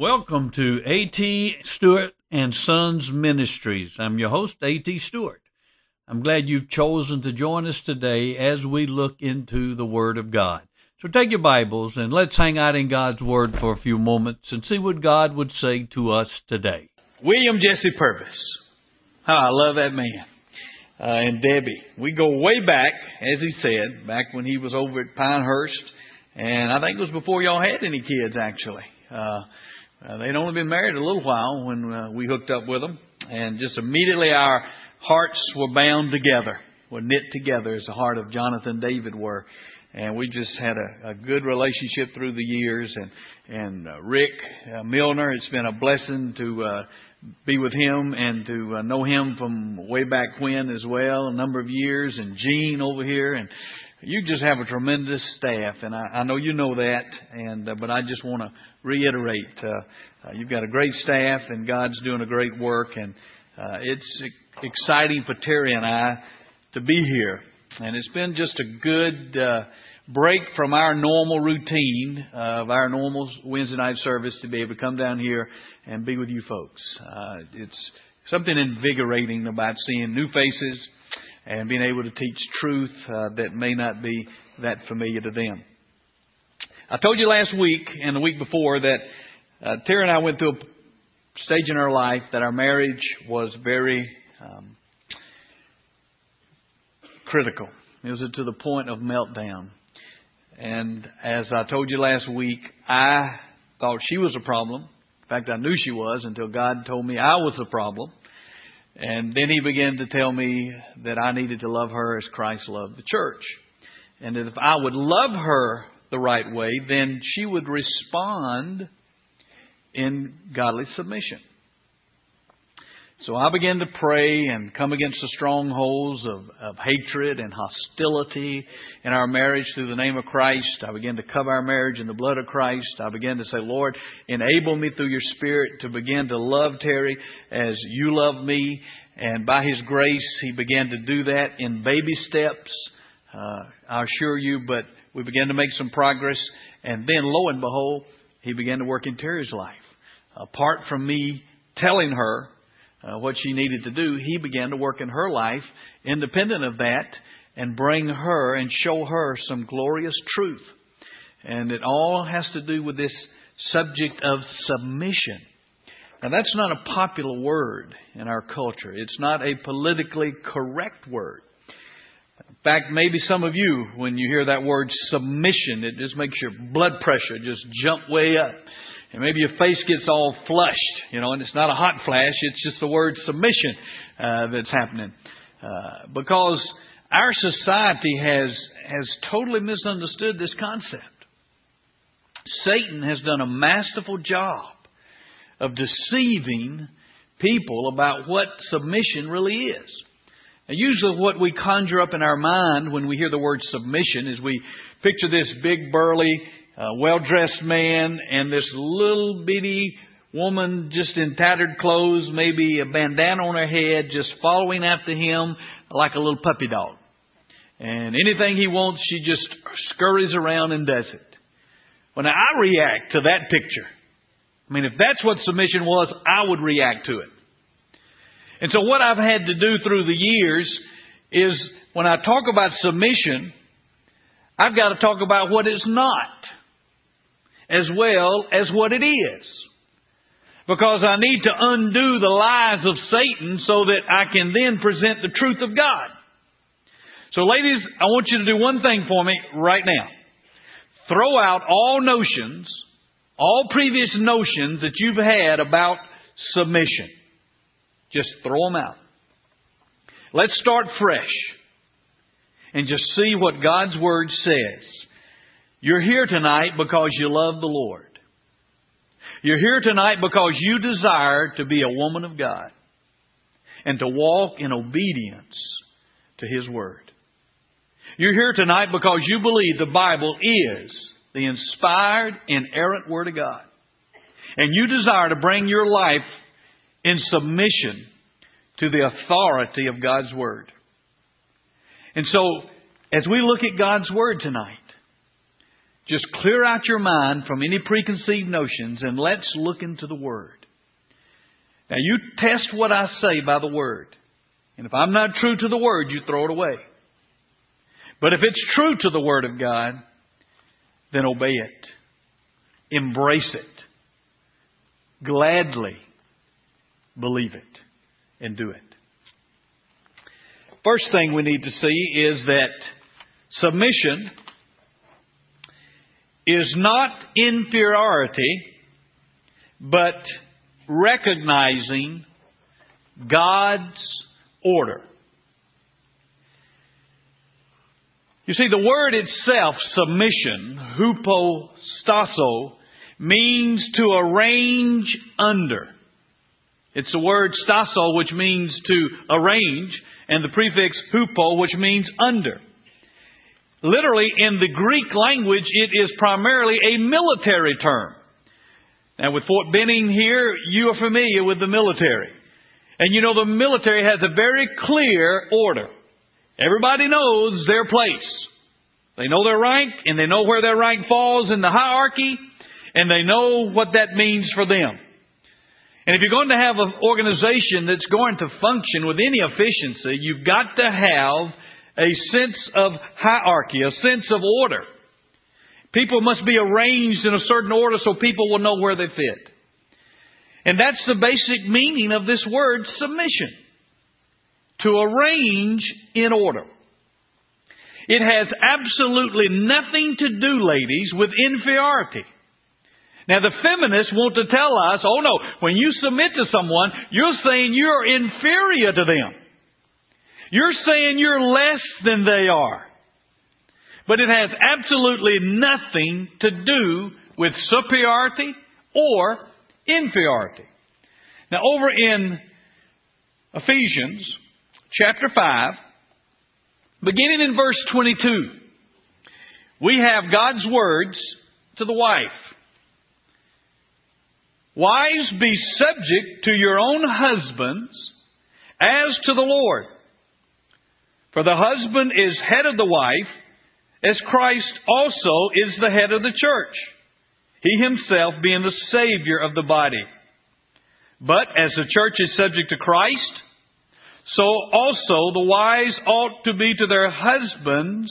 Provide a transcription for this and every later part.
Welcome to A.T. Stewart and Sons Ministries. I'm your host, A.T. Stewart. I'm glad you've chosen to join us today as we look into the Word of God. So take your Bibles and let's hang out in God's Word for a few moments and see what God would say to us today. William Jesse Purvis. Oh, I love that man. Uh, and Debbie. We go way back, as he said, back when he was over at Pinehurst. And I think it was before y'all had any kids, actually. Uh, uh, they'd only been married a little while when uh, we hooked up with them, and just immediately our hearts were bound together, were knit together as the heart of Jonathan and David were, and we just had a, a good relationship through the years. And and uh, Rick uh, Milner, it's been a blessing to uh, be with him and to uh, know him from way back when as well, a number of years, and Gene over here, and you just have a tremendous staff, and I, I know you know that. And uh, but I just want to reiterate, uh, uh, you've got a great staff, and God's doing a great work, and uh, it's exciting for Terry and I to be here. And it's been just a good uh, break from our normal routine of our normal Wednesday night service to be able to come down here and be with you folks. Uh, it's something invigorating about seeing new faces and being able to teach truth uh, that may not be that familiar to them. I told you last week and the week before that uh, Terry and I went through a stage in our life that our marriage was very um, critical. It was to the point of meltdown. And as I told you last week, I thought she was a problem. In fact, I knew she was until God told me I was the problem. And then he began to tell me that I needed to love her as Christ loved the church. And that if I would love her the right way, then she would respond in godly submission. So I began to pray and come against the strongholds of, of hatred and hostility in our marriage through the name of Christ. I began to cover our marriage in the blood of Christ. I began to say, Lord, enable me through your Spirit to begin to love Terry as you love me. And by His grace, He began to do that in baby steps. Uh, I assure you, but we began to make some progress. And then, lo and behold, He began to work in Terry's life. Apart from me telling her uh, what she needed to do, he began to work in her life independent of that and bring her and show her some glorious truth. And it all has to do with this subject of submission. Now, that's not a popular word in our culture. It's not a politically correct word. In fact, maybe some of you, when you hear that word submission, it just makes your blood pressure just jump way up. And maybe your face gets all flushed, you know, and it's not a hot flash, it's just the word submission uh, that's happening. Uh, because our society has, has totally misunderstood this concept. Satan has done a masterful job of deceiving people about what submission really is. And usually, what we conjure up in our mind when we hear the word submission is we picture this big, burly, a well dressed man and this little bitty woman just in tattered clothes, maybe a bandana on her head, just following after him like a little puppy dog. And anything he wants, she just scurries around and does it. Now I react to that picture. I mean, if that's what submission was, I would react to it. And so what I've had to do through the years is when I talk about submission, I've got to talk about what it's not as well as what it is. Because I need to undo the lies of Satan so that I can then present the truth of God. So ladies, I want you to do one thing for me right now. Throw out all notions, all previous notions that you've had about submission. Just throw them out. Let's start fresh and just see what God's Word says. You're here tonight because you love the Lord. You're here tonight because you desire to be a woman of God and to walk in obedience to His Word. You're here tonight because you believe the Bible is the inspired, inerrant Word of God. And you desire to bring your life in submission to the authority of God's Word. And so, as we look at God's Word tonight, just clear out your mind from any preconceived notions and let's look into the Word. Now you test what I say by the Word. And if I'm not true to the Word, you throw it away. But if it's true to the Word of God, then obey it. Embrace it. Gladly believe it and do it. First thing we need to see is that submission is not inferiority, but recognizing God's order. You see, the word itself, submission, hupostasso, means to arrange under. It's the word stasso, which means to arrange, and the prefix hupo, which means under. Literally, in the Greek language, it is primarily a military term. Now, with Fort Benning here, you are familiar with the military. And you know the military has a very clear order. Everybody knows their place. They know their rank, and they know where their rank falls in the hierarchy, and they know what that means for them. And if you're going to have an organization that's going to function with any efficiency, you've got to have a sense of hierarchy, a sense of order. People must be arranged in a certain order so people will know where they fit. And that's the basic meaning of this word, submission. To arrange in order. It has absolutely nothing to do, ladies, with inferiority. Now the feminists want to tell us, oh no, when you submit to someone, you're saying you're inferior to them. You're saying you're less than they are. But it has absolutely nothing to do with superiority or inferiority. Now over in Ephesians chapter 5, beginning in verse 22, we have God's words to the wife. Wives, be subject to your own husbands as to the Lord. For the husband is head of the wife, as Christ also is the head of the church, he himself being the Savior of the body. But as the church is subject to Christ, so also the wives ought to be to their husbands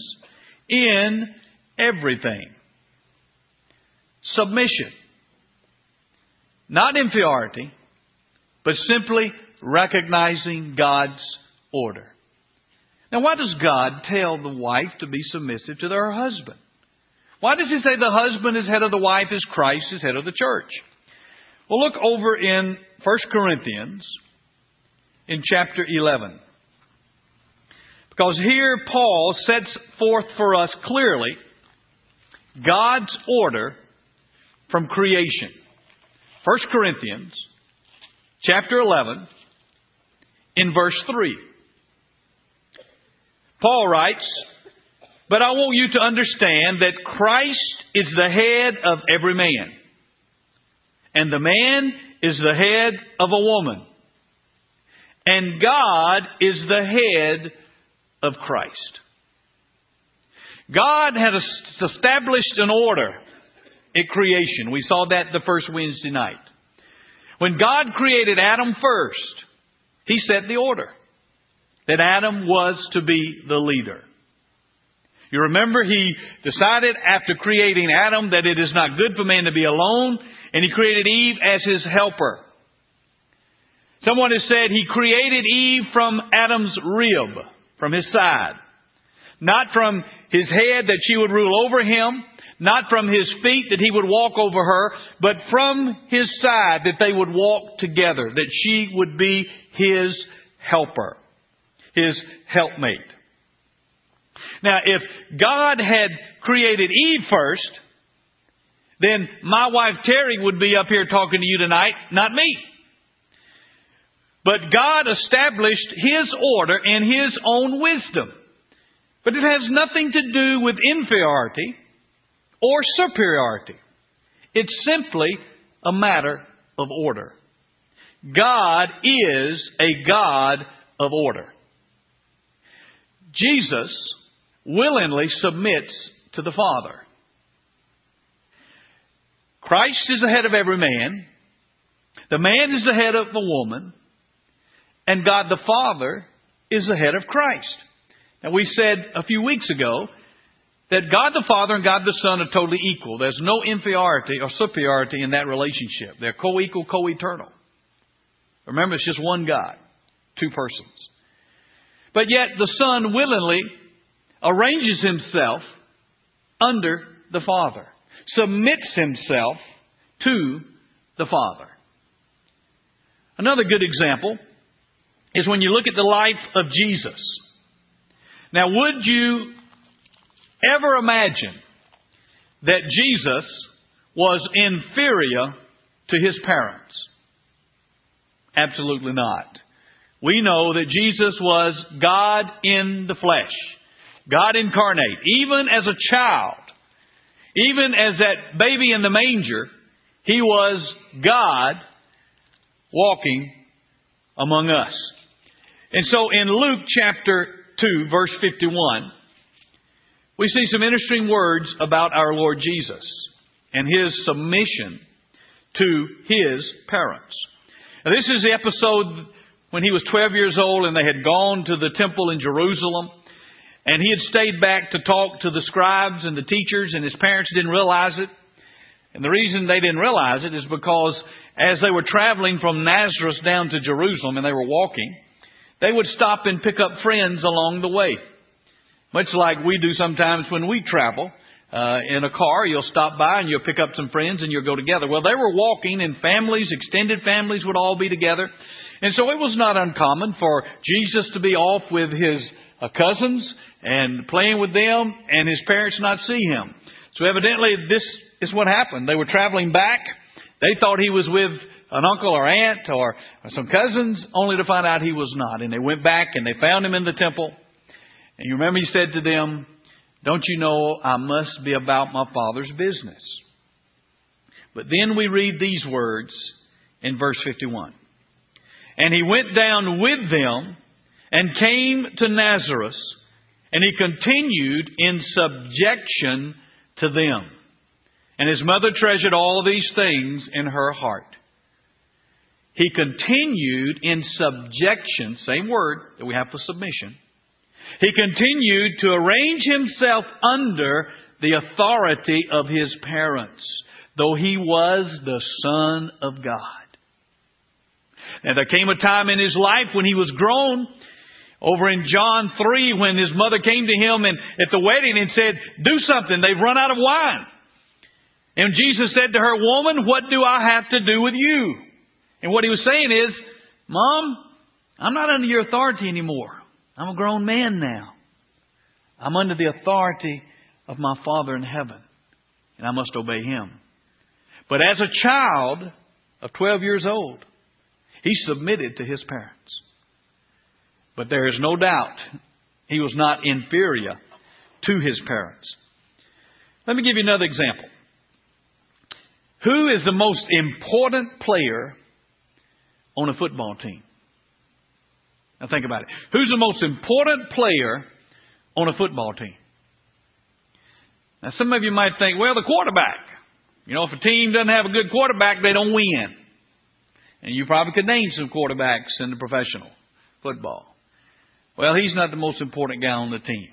in everything. Submission. Not inferiority, but simply recognizing God's order. Now, why does God tell the wife to be submissive to her husband? Why does He say the husband is head of the wife as Christ is head of the church? Well, look over in 1 Corinthians in chapter 11. Because here Paul sets forth for us clearly God's order from creation. 1 Corinthians chapter 11 in verse 3. Paul writes, But I want you to understand that Christ is the head of every man, and the man is the head of a woman, and God is the head of Christ. God has established an order at creation. We saw that the first Wednesday night. When God created Adam first, He set the order that Adam was to be the leader. You remember he decided after creating Adam that it is not good for man to be alone, and he created Eve as his helper. Someone has said he created Eve from Adam's rib, from his side. Not from his head that she would rule over him, not from his feet that he would walk over her, but from his side that they would walk together, that she would be his helper his helpmate. Now, if God had created Eve first, then my wife Terry would be up here talking to you tonight, not me. But God established His order in His own wisdom. But it has nothing to do with inferiority or superiority. It's simply a matter of order. God is a God of order. Jesus willingly submits to the Father. Christ is the head of every man. The man is the head of the woman. And God the Father is the head of Christ. Now we said a few weeks ago that God the Father and God the Son are totally equal. There's no inferiority or superiority in that relationship. They're co-equal, co-eternal. Remember, it's just one God, two persons. But yet the Son willingly arranges himself under the Father, submits himself to the Father. Another good example is when you look at the life of Jesus. Now, would you ever imagine that Jesus was inferior to his parents? Absolutely not. We know that Jesus was God in the flesh, God incarnate. Even as a child, even as that baby in the manger, he was God walking among us. And so in Luke chapter 2, verse 51, we see some interesting words about our Lord Jesus and his submission to his parents. Now, this is the episode when he was 12 years old and they had gone to the temple in Jerusalem. And he had stayed back to talk to the scribes and the teachers, and his parents didn't realize it. And the reason they didn't realize it is because as they were traveling from Nazareth down to Jerusalem and they were walking, they would stop and pick up friends along the way. Much like we do sometimes when we travel. Uh, in a car, you'll stop by and you'll pick up some friends and you'll go together. Well, they were walking and families, extended families would all be together. And so it was not uncommon for Jesus to be off with his uh, cousins and playing with them and his parents not see him. So evidently this is what happened. They were traveling back. They thought he was with an uncle or aunt or some cousins, only to find out he was not. And they went back and they found him in the temple. And you remember he said to them, Don't you know I must be about my Father's business? But then we read these words in verse 51. And he went down with them and came to Nazareth, and he continued in subjection to them. And his mother treasured all these things in her heart. He continued in subjection, same word that we have for submission. He continued to arrange himself under the authority of his parents, though he was the Son of God. And there came a time in his life when he was grown, over in John 3, when his mother came to him and at the wedding and said, Do something, they've run out of wine. And Jesus said to her, Woman, what do I have to do with you? And what he was saying is, Mom, I'm not under your authority anymore. I'm a grown man now. I'm under the authority of my Father in heaven, and I must obey him. But as a child of 12 years old, he submitted to his parents. But there is no doubt he was not inferior to his parents. Let me give you another example. Who is the most important player on a football team? Now think about it. Who's the most important player on a football team? Now some of you might think, well, the quarterback. You know, if a team doesn't have a good quarterback, they don't win. And you probably could name some quarterbacks in the professional football. Well, he's not the most important guy on the team.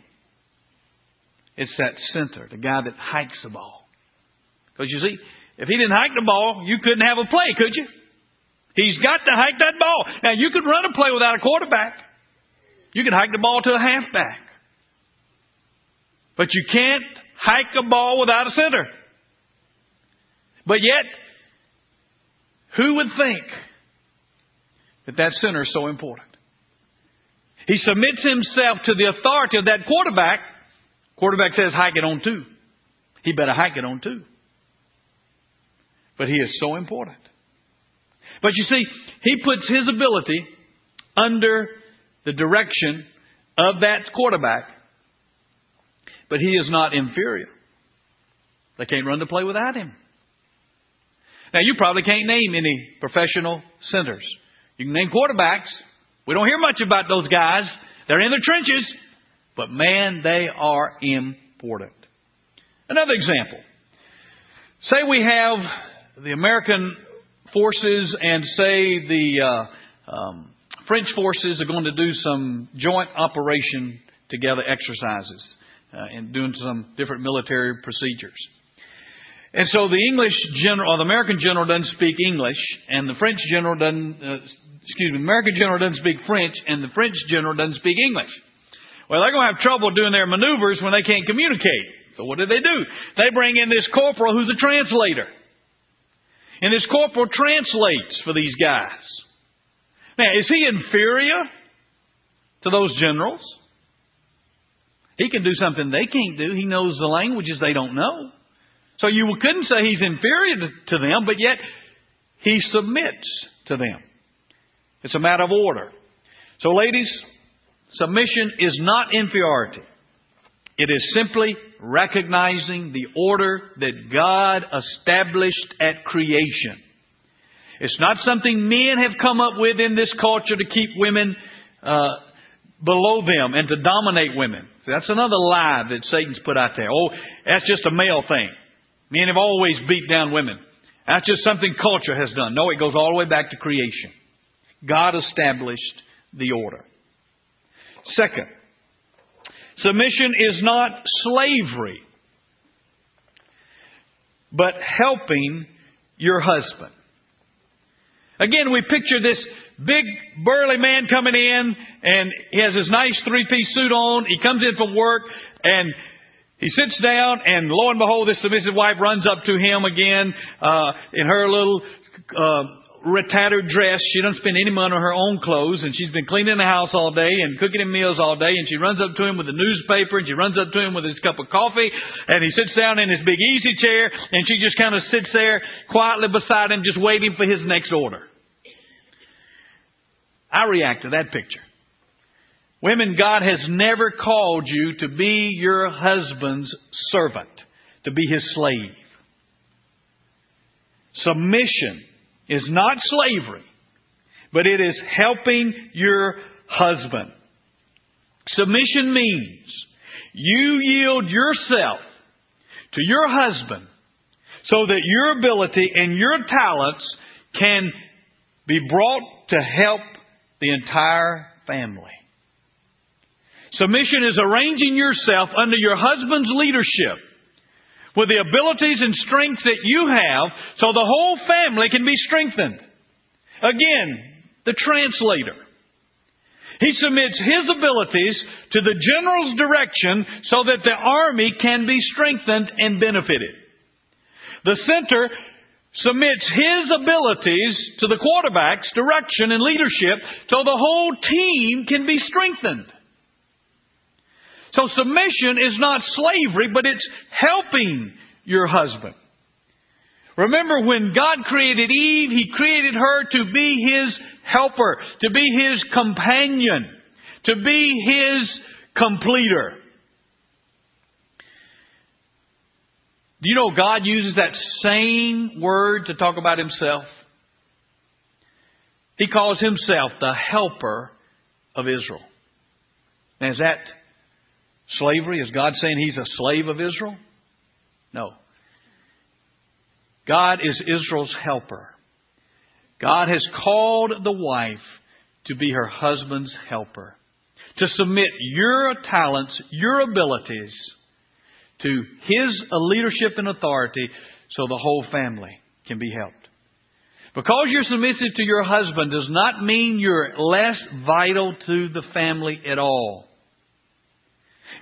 It's that center, the guy that hikes the ball. Because you see, if he didn't hike the ball, you couldn't have a play, could you? He's got to hike that ball. Now, you could run a play without a quarterback. You could hike the ball to a halfback. But you can't hike a ball without a center. But yet, who would think that that center is so important? He submits himself to the authority of that quarterback. Quarterback says, hike it on two. He better hike it on two. But he is so important. But you see, he puts his ability under the direction of that quarterback. But he is not inferior. They can't run the play without him. Now, you probably can't name any professional centers. You can name quarterbacks. We don't hear much about those guys. They're in the trenches. But man, they are important. Another example. say we have the American forces and say the uh, um, French forces are going to do some joint operation together exercises uh, and doing some different military procedures. And so the English general, or the American general doesn't speak English, and the French general doesn't, uh, excuse me, the American general doesn't speak French, and the French general doesn't speak English. Well, they're going to have trouble doing their maneuvers when they can't communicate. So what do they do? They bring in this corporal who's a translator. And this corporal translates for these guys. Now, is he inferior to those generals? He can do something they can't do. He knows the languages they don't know. So you couldn't say he's inferior to them, but yet he submits to them. It's a matter of order. So, ladies, submission is not inferiority. It is simply recognizing the order that God established at creation. It's not something men have come up with in this culture to keep women uh, below them and to dominate women. That's another lie that Satan's put out there. Oh, that's just a male thing. Men have always beat down women. That's just something culture has done. No, it goes all the way back to creation. God established the order. Second, submission is not slavery, but helping your husband. Again, we picture this big burly man coming in and he has his nice three piece suit on. He comes in from work and he sits down and lo and behold, this submissive wife runs up to him again, uh, in her little, uh, tattered dress. She doesn't spend any money on her own clothes, and she's been cleaning the house all day and cooking him meals all day. And she runs up to him with a newspaper, and she runs up to him with his cup of coffee, and he sits down in his big easy chair, and she just kind of sits there quietly beside him, just waiting for his next order. I react to that picture. Women, God has never called you to be your husband's servant, to be his slave. Submission is not slavery, but it is helping your husband. Submission means you yield yourself to your husband so that your ability and your talents can be brought to help the entire family. Submission is arranging yourself under your husband's leadership with the abilities and strengths that you have so the whole family can be strengthened. Again, the translator. He submits his abilities to the general's direction so that the army can be strengthened and benefited. The center submits his abilities to the quarterback's direction and leadership so the whole team can be strengthened. So submission is not slavery, but it's helping your husband. Remember when God created Eve, He created her to be His helper, to be His companion, to be His completer. Do you know God uses that same word to talk about Himself? He calls Himself the helper of Israel. Now, is that slavery? Is God saying He's a slave of Israel? No. God is Israel's helper. God has called the wife to be her husband's helper, to submit your talents, your abilities to his leadership and authority so the whole family can be helped. Because you're submissive to your husband does not mean you're less vital to the family at all.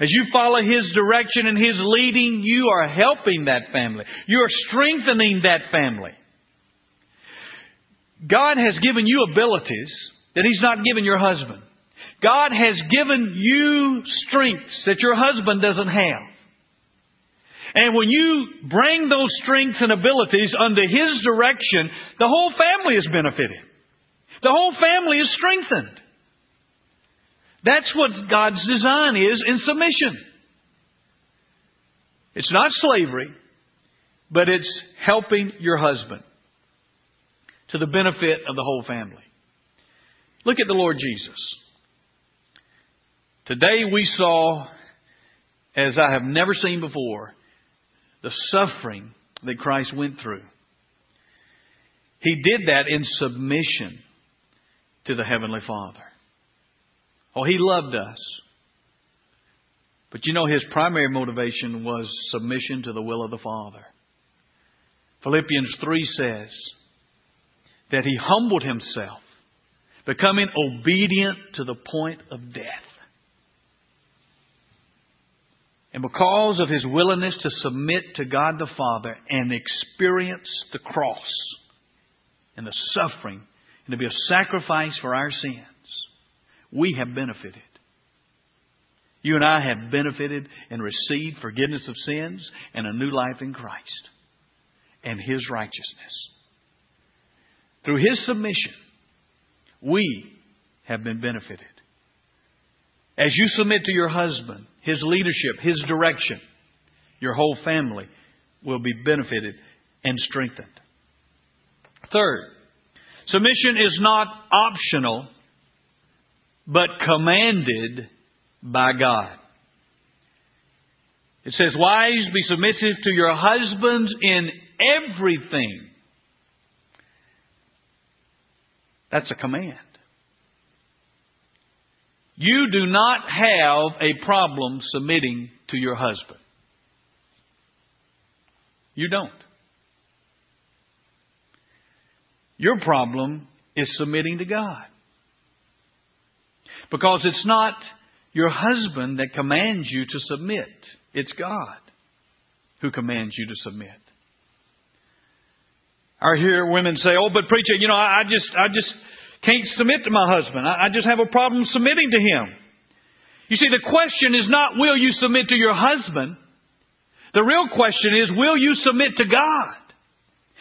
As you follow His direction and His leading, you are helping that family. You are strengthening that family. God has given you abilities that He's not given your husband. God has given you strengths that your husband doesn't have. And when you bring those strengths and abilities under His direction, the whole family is benefited. The whole family is strengthened. That's what God's design is in submission. It's not slavery, but it's helping your husband to the benefit of the whole family. Look at the Lord Jesus. Today we saw, as I have never seen before, the suffering that Christ went through. He did that in submission to the Heavenly Father. Oh, He loved us. But you know, His primary motivation was submission to the will of the Father. Philippians 3 says that He humbled Himself, becoming obedient to the point of death. And because of his willingness to submit to God the Father and experience the cross and the suffering and to be a sacrifice for our sins, we have benefited. You and I have benefited and received forgiveness of sins and a new life in Christ and His righteousness. Through His submission, we have been benefited. As you submit to your husband, his leadership, His direction, your whole family will be benefited and strengthened. Third, submission is not optional, but commanded by God. It says, Wives, be submissive to your husbands in everything. That's a command. You do not have a problem submitting to your husband. You don't. Your problem is submitting to God. Because it's not your husband that commands you to submit, it's God who commands you to submit. I hear women say, "Oh, but preacher, you know, I just, I just, can't submit to my husband. I, just have a problem submitting to him. You see, the question is not, will you submit to your husband? The real question is, will you submit to God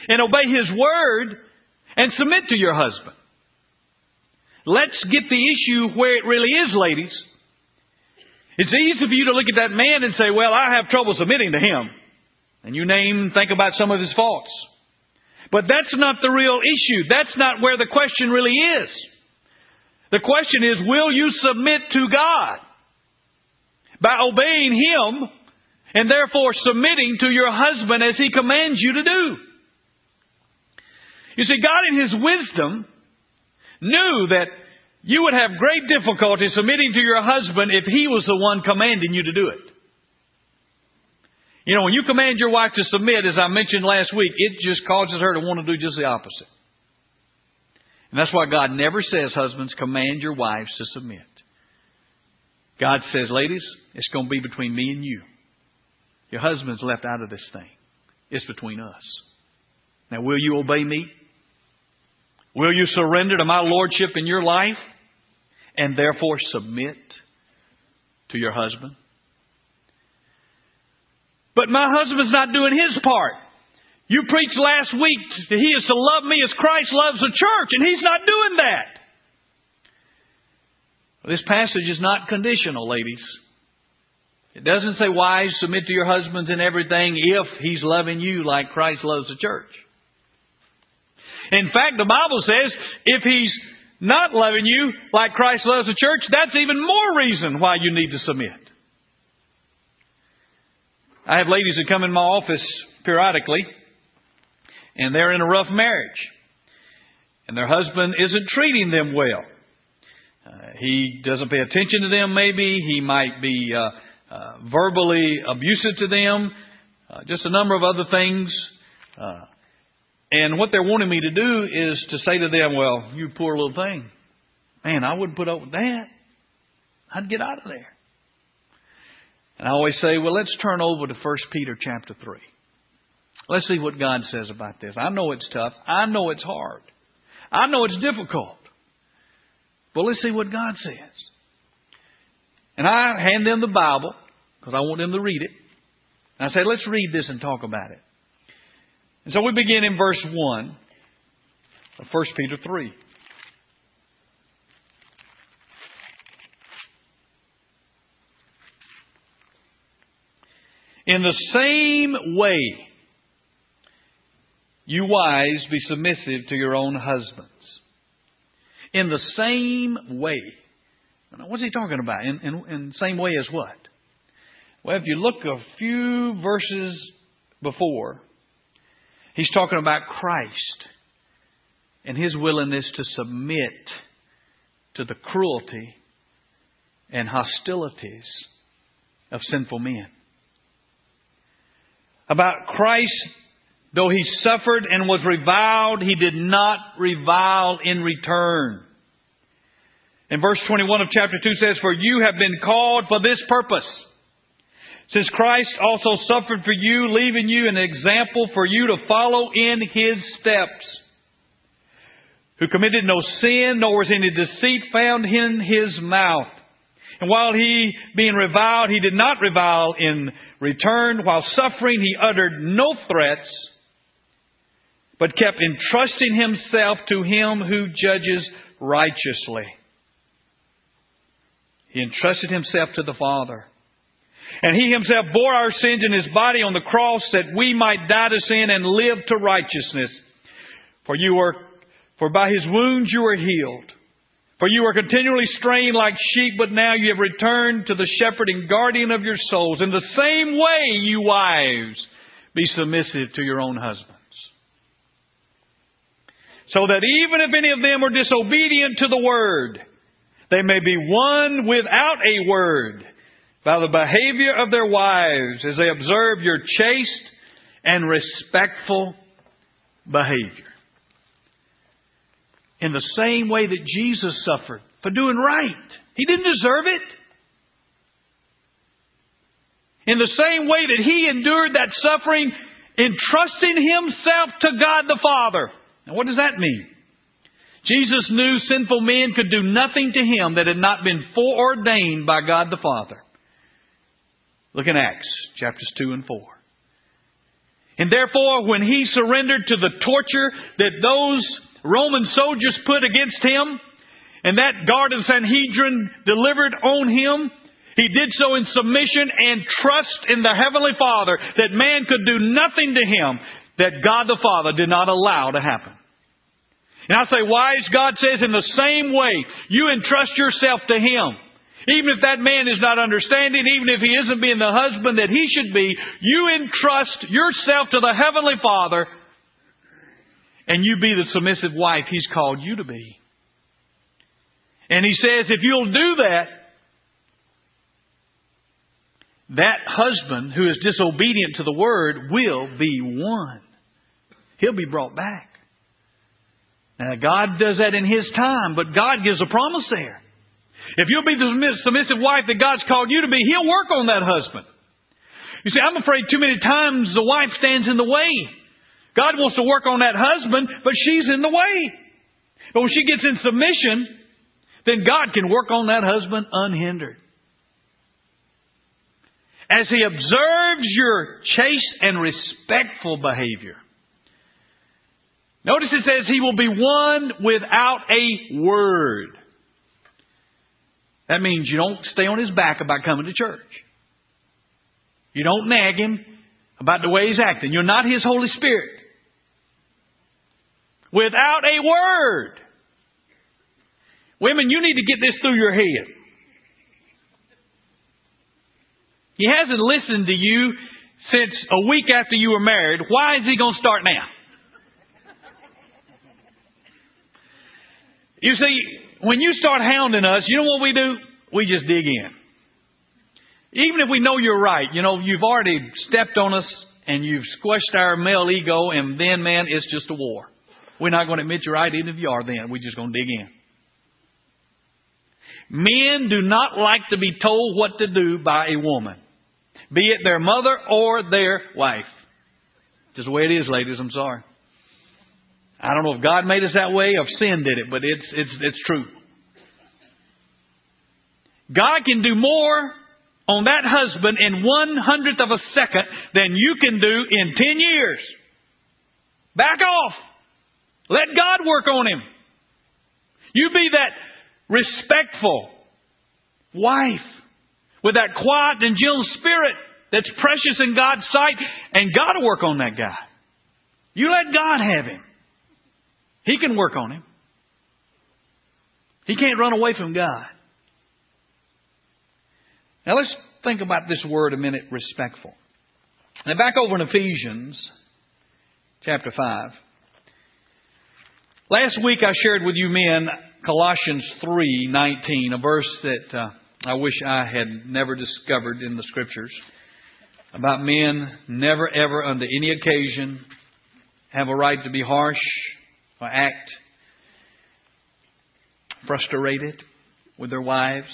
and obey His word and submit to your husband? Let's get the issue where it really is, ladies. It's easy for you to look at that man and say, well, I have trouble submitting to him. And you name, think about some of his faults. But that's not the real issue. That's not where the question really is. The question is, will you submit to God by obeying Him and therefore submitting to your husband as He commands you to do? You see, God in His wisdom knew that you would have great difficulty submitting to your husband if he was the one commanding you to do it. You know, when you command your wife to submit, as I mentioned last week, it just causes her to want to do just the opposite. And that's why God never says, husbands, command your wives to submit. God says, ladies, it's going to be between me and you. Your husband's left out of this thing. It's between us. Now, will you obey me? Will you surrender to my lordship in your life and therefore submit to your husband? But my husband's not doing his part. You preached last week that he is to love me as Christ loves the church, and he's not doing that. This passage is not conditional, ladies. It doesn't say, wives, submit to your husbands in everything if he's loving you like Christ loves the church. In fact, the Bible says if he's not loving you like Christ loves the church, that's even more reason why you need to submit. I have ladies that come in my office periodically, and they're in a rough marriage, and their husband isn't treating them well. Uh, he doesn't pay attention to them, maybe. He might be uh, uh, verbally abusive to them, uh, just a number of other things. And what they're wanting me to do is to say to them, Well, you poor little thing. Man, I wouldn't put up with that. I'd get out of there. And I always say, well, let's turn over to 1 Peter chapter 3. Let's see what God says about this. I know it's tough. I know it's hard. I know it's difficult. But let's see what God says. And I hand them the Bible because I want them to read it. And I say, let's read this and talk about it. And so we begin in verse 1 of 1 Peter 3. In the same way, you wives be submissive to your own husbands. In the same way. What's he talking about? In, in, in the same way as what? Well, if you look a few verses before, He's talking about Christ and his willingness to submit to the cruelty and hostilities of sinful men. About Christ, though he suffered and was reviled, he did not revile in return. In verse 21 of chapter 2 says, For you have been called for this purpose. Since Christ also suffered for you, leaving you an example for you to follow in his steps, who committed no sin, nor was any deceit found in his mouth. And while he, being reviled, he did not revile in return. While suffering, he uttered no threats, but kept entrusting himself to him who judges righteously. He entrusted himself to the Father. And he himself bore our sins in his body on the cross that we might die to sin and live to righteousness. For you were, for by his wounds you were healed. For you were continually straying like sheep, but now you have returned to the shepherd and guardian of your souls. In the same way, you wives, be submissive to your own husbands. So that even if any of them are disobedient to the word, they may be won without a word by the behavior of their wives as they observe your chaste and respectful behavior. In the same way that Jesus suffered for doing right. He didn't deserve it. In the same way that he endured that suffering, entrusting himself to God the Father. Now, what does that mean? Jesus knew sinful men could do nothing to him that had not been foreordained by God the Father. Look in Acts chapters 2 and 4. And therefore, when he surrendered to the torture that those Roman soldiers put against him, and that guard of Sanhedrin delivered on him, he did so in submission and trust in the Heavenly Father that man could do nothing to him that God the Father did not allow to happen. And I say, wise God says in the same way, you entrust yourself to Him. Even if that man is not understanding, even if he isn't being the husband that he should be, you entrust yourself to the Heavenly Father and you be the submissive wife He's called you to be. And He says, if you'll do that, that husband who is disobedient to the Word will be won. He'll be brought back. Now, God does that in His time, but God gives a promise there. If you'll be the submissive wife that God's called you to be, He'll work on that husband. You see, I'm afraid too many times the wife stands in the way. God wants to work on that husband, but she's in the way. But when she gets in submission, then God can work on that husband unhindered. As He observes your chaste and respectful behavior, Notice it says he will be won without a word. That means you don't stay on his back about coming to church. You don't nag him about the way he's acting. You're not his Holy Spirit. Without a word. Women, you need to get this through your head. He hasn't listened to you since a week after you were married. Why is he going to start now? You see, when you start hounding us, you know what we do? We just dig in. Even if we know you're right, you know, you've already stepped on us and you've squashed our male ego, and then, man, it's just a war. We're not going to admit you're right, even if you are then. We're just going to dig in. Men do not like to be told what to do by a woman, be it their mother or their wife. Just the way it is, ladies, I'm sorry. I don't know if God made us that way or if sin did it, but it's, it's, it's true. God can do more on that husband in one hundredth of a second than you can do in ten years. Back off. Let God work on him. You be that respectful wife with that quiet and gentle spirit that's precious in God's sight, and God will work on that guy. You let God have him. He can work on him. He can't run away from God. Now let's think about this word a minute respectful. Now back over in Ephesians chapter 5. Last week I shared with you men Colossians 3:19, a verse that uh, I wish I had never discovered in the scriptures about men never ever under any occasion have a right to be harsh or act frustrated with their wives.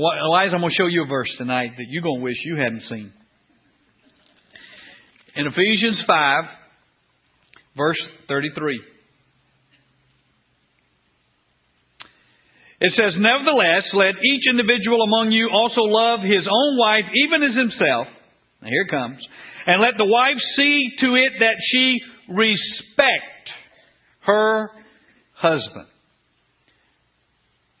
Wives, I'm going to show you a verse tonight that you're going to wish you hadn't seen. In Ephesians 5, verse 33. It says, Nevertheless, let each individual among you also love his own wife even as himself. Now here it comes. And let the wife see to it that she respect her husband.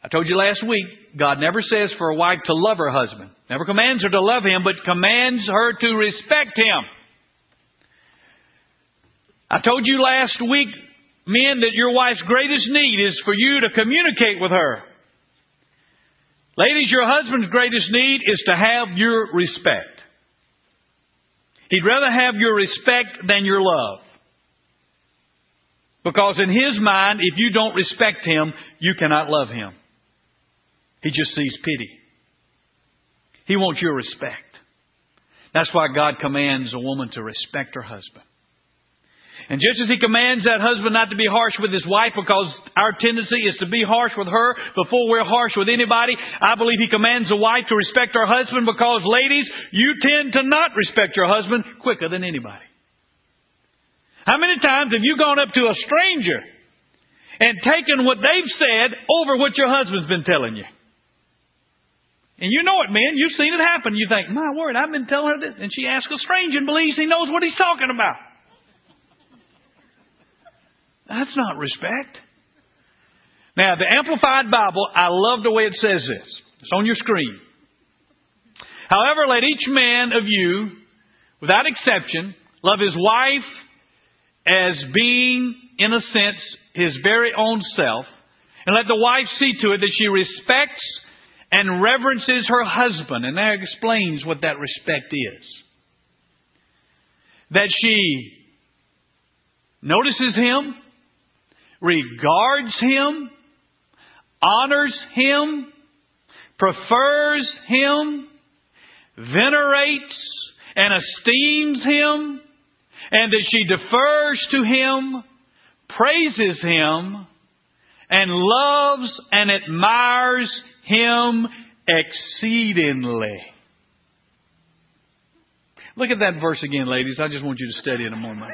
I told you last week, God never says for a wife to love her husband. Never commands her to love him, but commands her to respect him. I told you last week, men, that your wife's greatest need is for you to communicate with her. Ladies, your husband's greatest need is to have your respect. He'd rather have your respect than your love. Because in his mind, if you don't respect him, you cannot love him. He just sees pity. He wants your respect. That's why God commands a woman to respect her husband. And just as he commands that husband not to be harsh with his wife because our tendency is to be harsh with her before we're harsh with anybody, I believe he commands the wife to respect her husband because ladies, you tend to not respect your husband quicker than anybody. How many times have you gone up to a stranger and taken what they've said over what your husband's been telling you? And you know it, man. You've seen it happen. You think, my word, I've been telling her this. And she asks a stranger and believes he knows what he's talking about. That's not respect. Now, the Amplified Bible, I love the way it says this. It's on your screen. However, let each man of you, without exception, love his wife as being, in a sense, his very own self, and let the wife see to it that she respects and reverences her husband. And that explains what that respect is. That she notices him, regards him, honors him, prefers him, venerates and esteems him, and that she defers to him, praises him, and loves and admires him exceedingly. Look at that verse again, ladies. I just want you to study it a moment.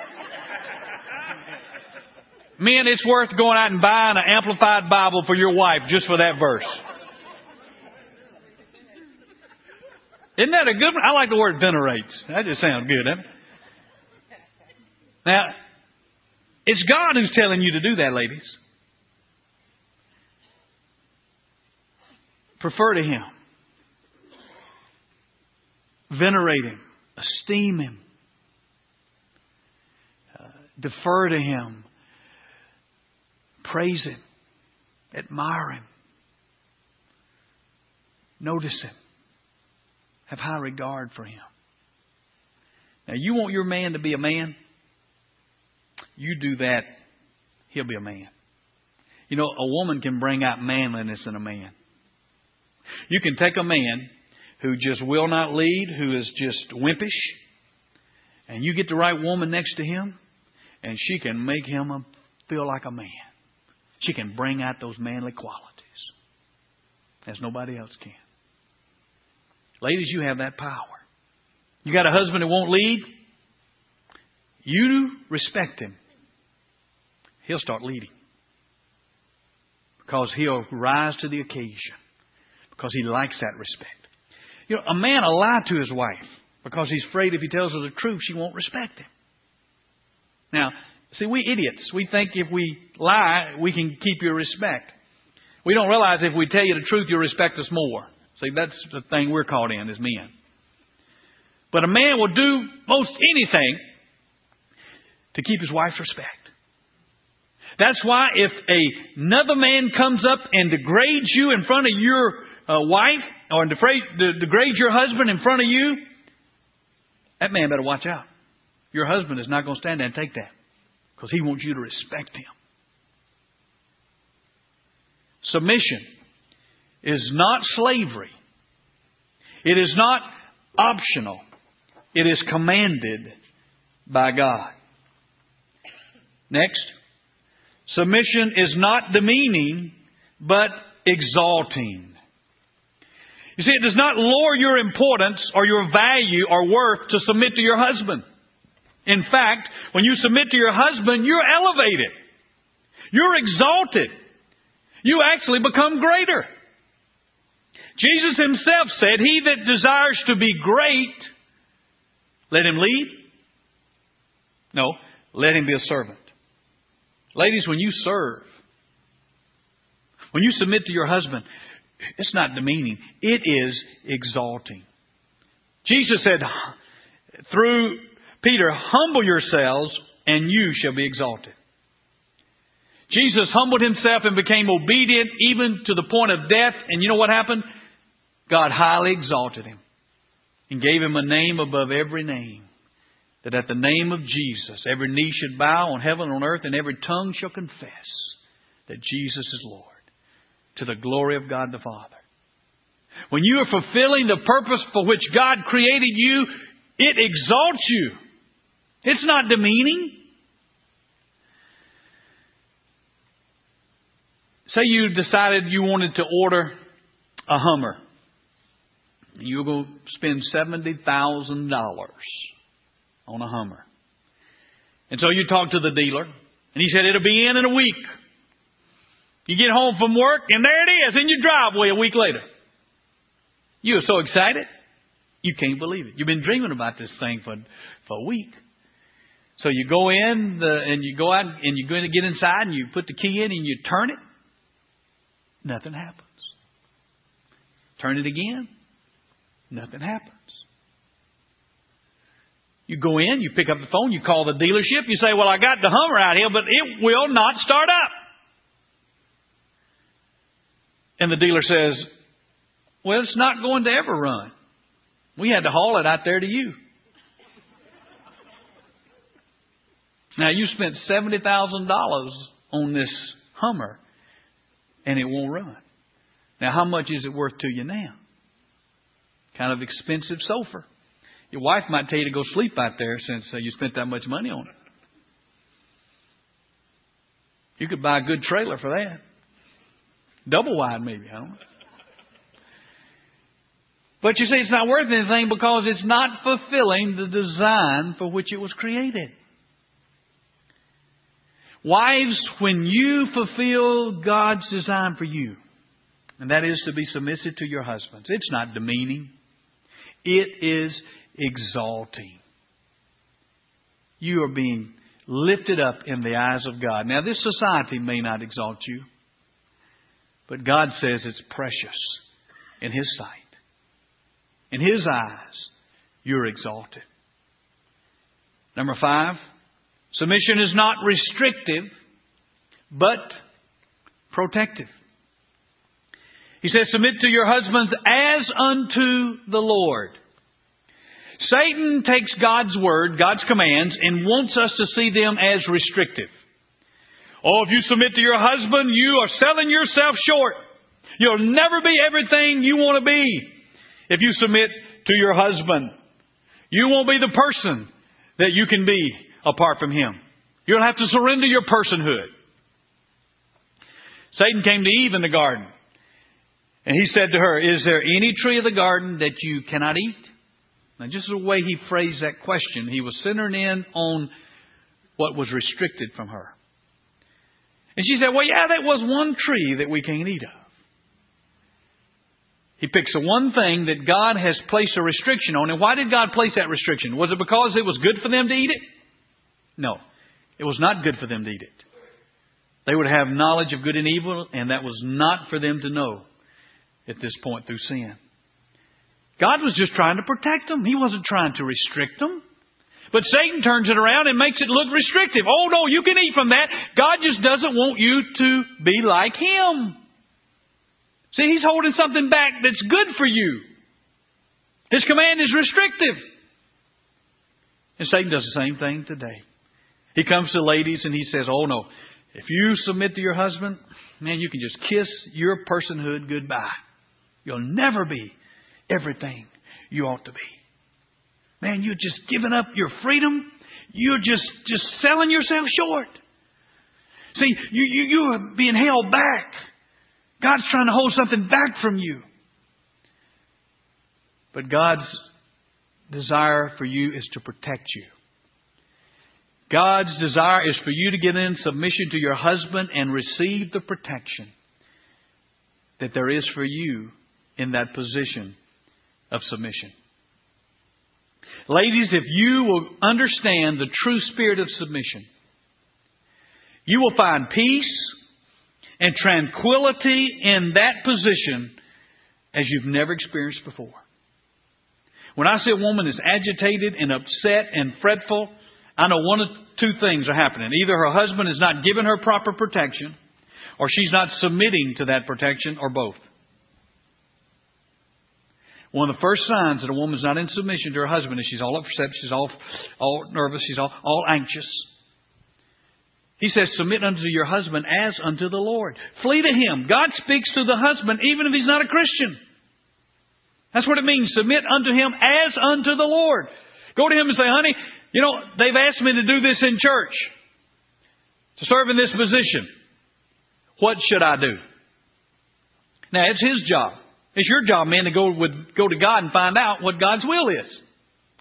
Men, it's worth going out and buying an amplified Bible for your wife just for that verse. Isn't that a good one? I like the word venerates. That just sounds good, doesn't it? Now, it's God who's telling you to do that, ladies. Prefer to Him. Venerate Him. Esteem Him. Uh, defer to Him. Praise Him. Admire Him. Notice Him. Have high regard for Him. Now, you want your man to be a man? You do that, he'll be a man. You know, a woman can bring out manliness in a man. You can take a man who just will not lead, who is just wimpish, and you get the right woman next to him, and she can make him feel like a man. She can bring out those manly qualities as nobody else can. Ladies, you have that power. You got a husband that won't lead? You respect him. He'll start leading. Because he'll rise to the occasion. Because he likes that respect. You know, a man will lie to his wife because he's afraid if he tells her the truth, she won't respect him. Now, See, we idiots, we think if we lie, we can keep your respect. We don't realize if we tell you the truth, you'll respect us more. See, that's the thing we're caught in as men. But a man will do most anything to keep his wife's respect. That's why if another man comes up and degrades you in front of your uh, wife, or degrade your husband in front of you, that man better watch out. Your husband is not going to stand there and take that because he wants you to respect him. Submission is not slavery. It is not optional. It is commanded by God. Next. Submission is not demeaning, but exalting. You see, it does not lower your importance or your value or worth to submit to your husband. In fact, when you submit to your husband, you're elevated. You're exalted. You actually become greater. Jesus himself said, He that desires to be great, let him lead. No, let him be a servant. Ladies, when you serve, when you submit to your husband, it's not demeaning, it is exalting. Jesus said through Peter, Humble yourselves, and you shall be exalted. Jesus humbled himself and became obedient even to the point of death. And you know what happened? God highly exalted him and gave him a name above every name. That at the name of Jesus, every knee should bow on heaven and on earth, and every tongue shall confess that Jesus is Lord to the glory of God the Father. When you are fulfilling the purpose for which God created you, it exalts you. It's not demeaning. Say you decided you wanted to order a Hummer. You are going to spend $70,000 on a Hummer. And so you talk to the dealer, and he said it'll be in in a week. You get home from work, and there it is in your driveway a week later. You are so excited, you can't believe it. You've been dreaming about this thing for, for a week. So you go in the, and you go out and you're going to get inside and you put the key in and you turn it. Nothing happens. Turn it again. Nothing happens. You go in, you pick up the phone, you call the dealership, you say, Well, I got the Hummer out here, but it will not start up. And the dealer says, Well, it's not going to ever run. We had to haul it out there to you. Now you spent seventy thousand dollars on this Hummer, and it won't run. Now how much is it worth to you now? Kind of expensive sofa. Your wife might tell you to go sleep out there since uh, you spent that much money on it. You could buy a good trailer for that. Double wide, maybe. I don't know. But you see, it's not worth anything because it's not fulfilling the design for which it was created. Wives, when you fulfill God's design for you, and that is to be submissive to your husbands, it's not demeaning, it is exalting. You are being lifted up in the eyes of God. Now, this society may not exalt you, but God says it's precious in His sight. In His eyes, you're exalted. Number five, Submission is not restrictive, but protective. He says, Submit to your husbands as unto the Lord. Satan takes God's word, God's commands, and wants us to see them as restrictive. Oh, if you submit to your husband, you are selling yourself short. You'll never be everything you want to be if you submit to your husband. You won't be the person that you can be apart from Him. You'll have to surrender your personhood. Satan came to Eve in the garden. And he said to her, Is there any tree of the garden that you cannot eat? Now, just the way he phrased that question, he was centering in on what was restricted from her. And she said, Well, yeah, that was one tree that we can't eat of. He picks the one thing that God has placed a restriction on. And why did God place that restriction? Was it because it was good for them to eat it? No. It was not good for them to eat it. They would have knowledge of good and evil, and that was not for them to know at this point through sin. God was just trying to protect them. He wasn't trying to restrict them. But Satan turns it around and makes it look restrictive. Oh no, you can eat from that. God just doesn't want you to be like Him. See, He's holding something back that's good for you. His command is restrictive. And Satan does the same thing today. He comes to ladies and he says, Oh no, if you submit to your husband, man, you can just kiss your personhood goodbye. You'll never be everything you ought to be. Man, you're just giving up your freedom. You're just, just selling yourself short. See, you, you, you are being held back. God's trying to hold something back from you. But God's desire for you is to protect you. God's desire is for you to get in submission to your husband and receive the protection that there is for you in that position of submission. Ladies, if you will understand the true spirit of submission, you will find peace and tranquility in that position as you've never experienced before. When I see a woman is agitated and upset and fretful, I know one of two things are happening. Either her husband is not giving her proper protection, or she's not submitting to that protection, or both. One of the first signs that a woman's not in submission to her husband is she's all upset, she's all, all nervous, she's all, all anxious. He says, submit unto your husband as unto the Lord. Flee to him. God speaks to the husband even if he's not a Christian. That's what it means. Submit unto him as unto the Lord. Go to him and say, honey, you know, they've asked me to do this in church, to serve in this position. What should I do? Now, it's his job. It's your job, man, to go with, go to God and find out what God's will is.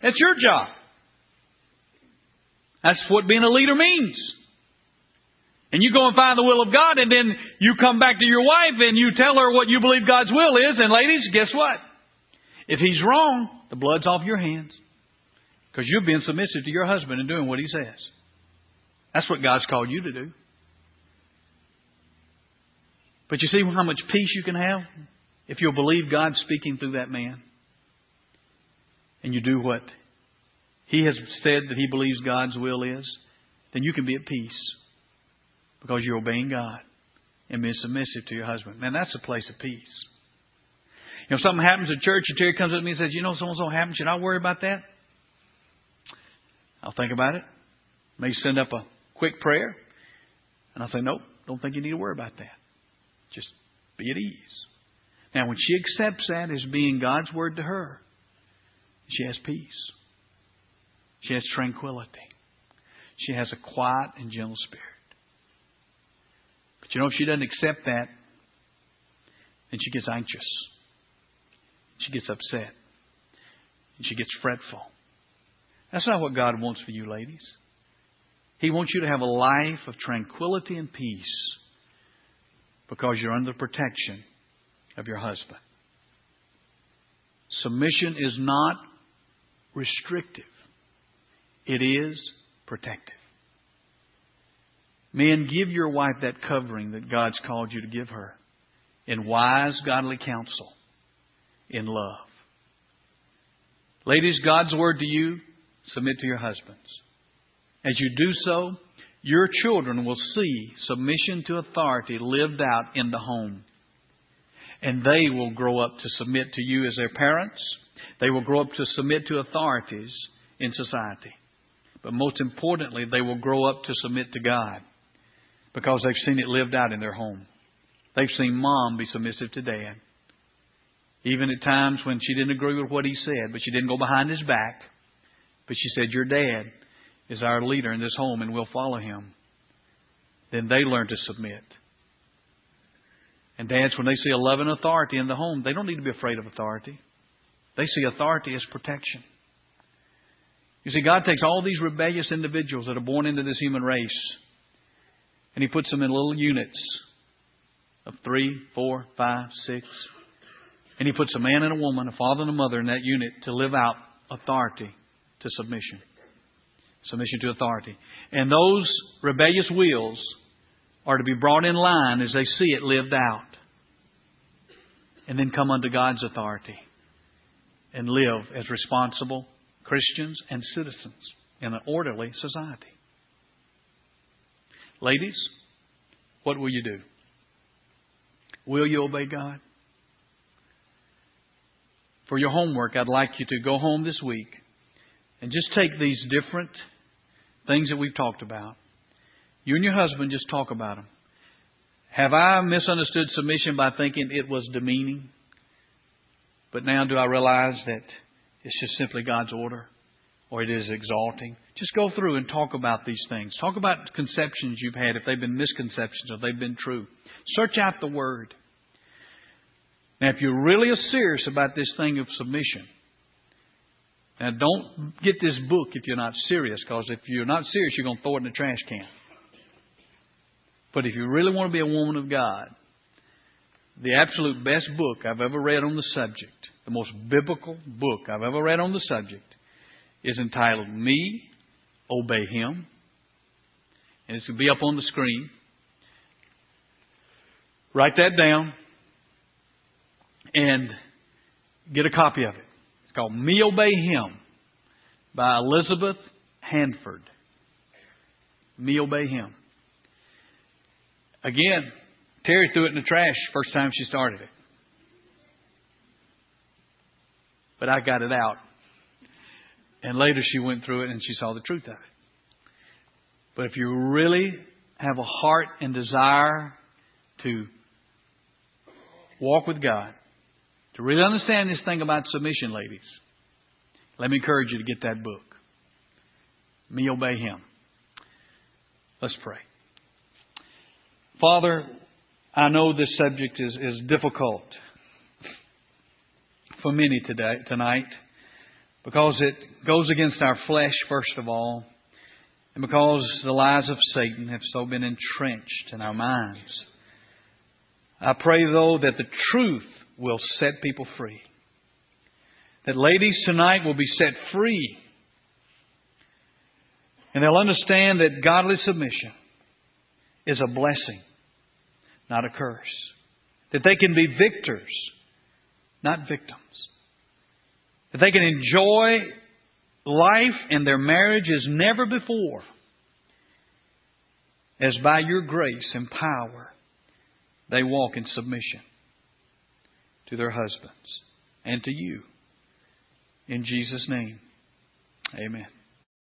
That's your job. That's what being a leader means. And you go and find the will of God, and then you come back to your wife and you tell her what you believe God's will is, and ladies, guess what? If he's wrong, the blood's off your hands. Because you've been submissive to your husband and doing what he says. That's what God's called you to do. But you see how much peace you can have if you'll believe God speaking through that man. And you do what he has said that he believes God's will is, then you can be at peace because you're obeying God and being submissive to your husband. Man, that's a place of peace. You know, something happens at church and Terry comes up to me and says, You know, so and so happened. Should I worry about that? I'll think about it. May send up a quick prayer. And I'll say, Nope, don't think you need to worry about that. Just be at ease. Now, when she accepts that as being God's word to her, she has peace. She has tranquility. She has a quiet and gentle spirit. But you know, if she doesn't accept that, then she gets anxious. She gets upset. And she gets fretful. That's not what God wants for you, ladies. He wants you to have a life of tranquility and peace because you're under protection of your husband. Submission is not restrictive, it is protective. Men, give your wife that covering that God's called you to give her in wise, godly counsel, in love. Ladies, God's word to you submit to your husbands. As you do so, your children will see submission to authority lived out in the home and they will grow up to submit to you as their parents. They will grow up to submit to authorities in society. But most importantly, they will grow up to submit to God because they've seen it lived out in their home. They've seen mom be submissive to dad. Even at times when she didn't agree with what he said, but she didn't go behind his back. But she said, Your dad is our leader in this home and we'll follow him. Then they learn to submit. And dads, when they see a loving authority in the home, they don't need to be afraid of authority. They see authority as protection. You see, God takes all these rebellious individuals that are born into this human race and He puts them in little units of three, four, five, six. And He puts a man and a woman, a father and a mother in that unit to live out authority to submission. Submission to authority. And those rebellious wills are to be brought in line as they see it lived out and then come under God's authority and live as responsible Christians and citizens in an orderly society. Ladies, what will you do? Will you obey God? For your homework, I'd like you to go home this week And just take these different things that we've talked about. You and your husband just talk about them. Have I misunderstood submission by thinking it was demeaning? But now do I realize that it's just simply God's order? Or it is exalting? Just go through and talk about these things. Talk about conceptions you've had, if they've been misconceptions or they've been true. Search out the Word. Now, if you're really serious about this thing of submission, now don't get this book if you're not serious, because if you're not serious, you're going to throw it in the trash can. But if you really want to be a woman of God, the absolute best book I've ever read on the subject, the most biblical book I've ever read on the subject, is entitled Me, Obey Him. And it's going to be up on the screen. Write that down and get a copy of it. It's called Me Obey Him by Elizabeth Handford. Me Obey Him. Again, Terry threw it in the trash first time she started it. But I got it out. And later she went through it and she saw the truth of it. But if you really have a heart and desire to walk with God, to really understand this thing about submission, ladies, let me encourage you to get that book. Me obey Him. Let's pray. Father, I know this subject is, is difficult for many today, tonight because it goes against our flesh, first of all, and because the lies of Satan have so been entrenched in our minds. I pray, though, that the truth will set people free. That ladies tonight will be set free. And they'll understand that godly submission is a blessing not a curse. That they can be victors, not victims. That they can enjoy life and their marriage as never before, as by your grace and power they walk in submission to their husbands and to you. In Jesus' name, amen.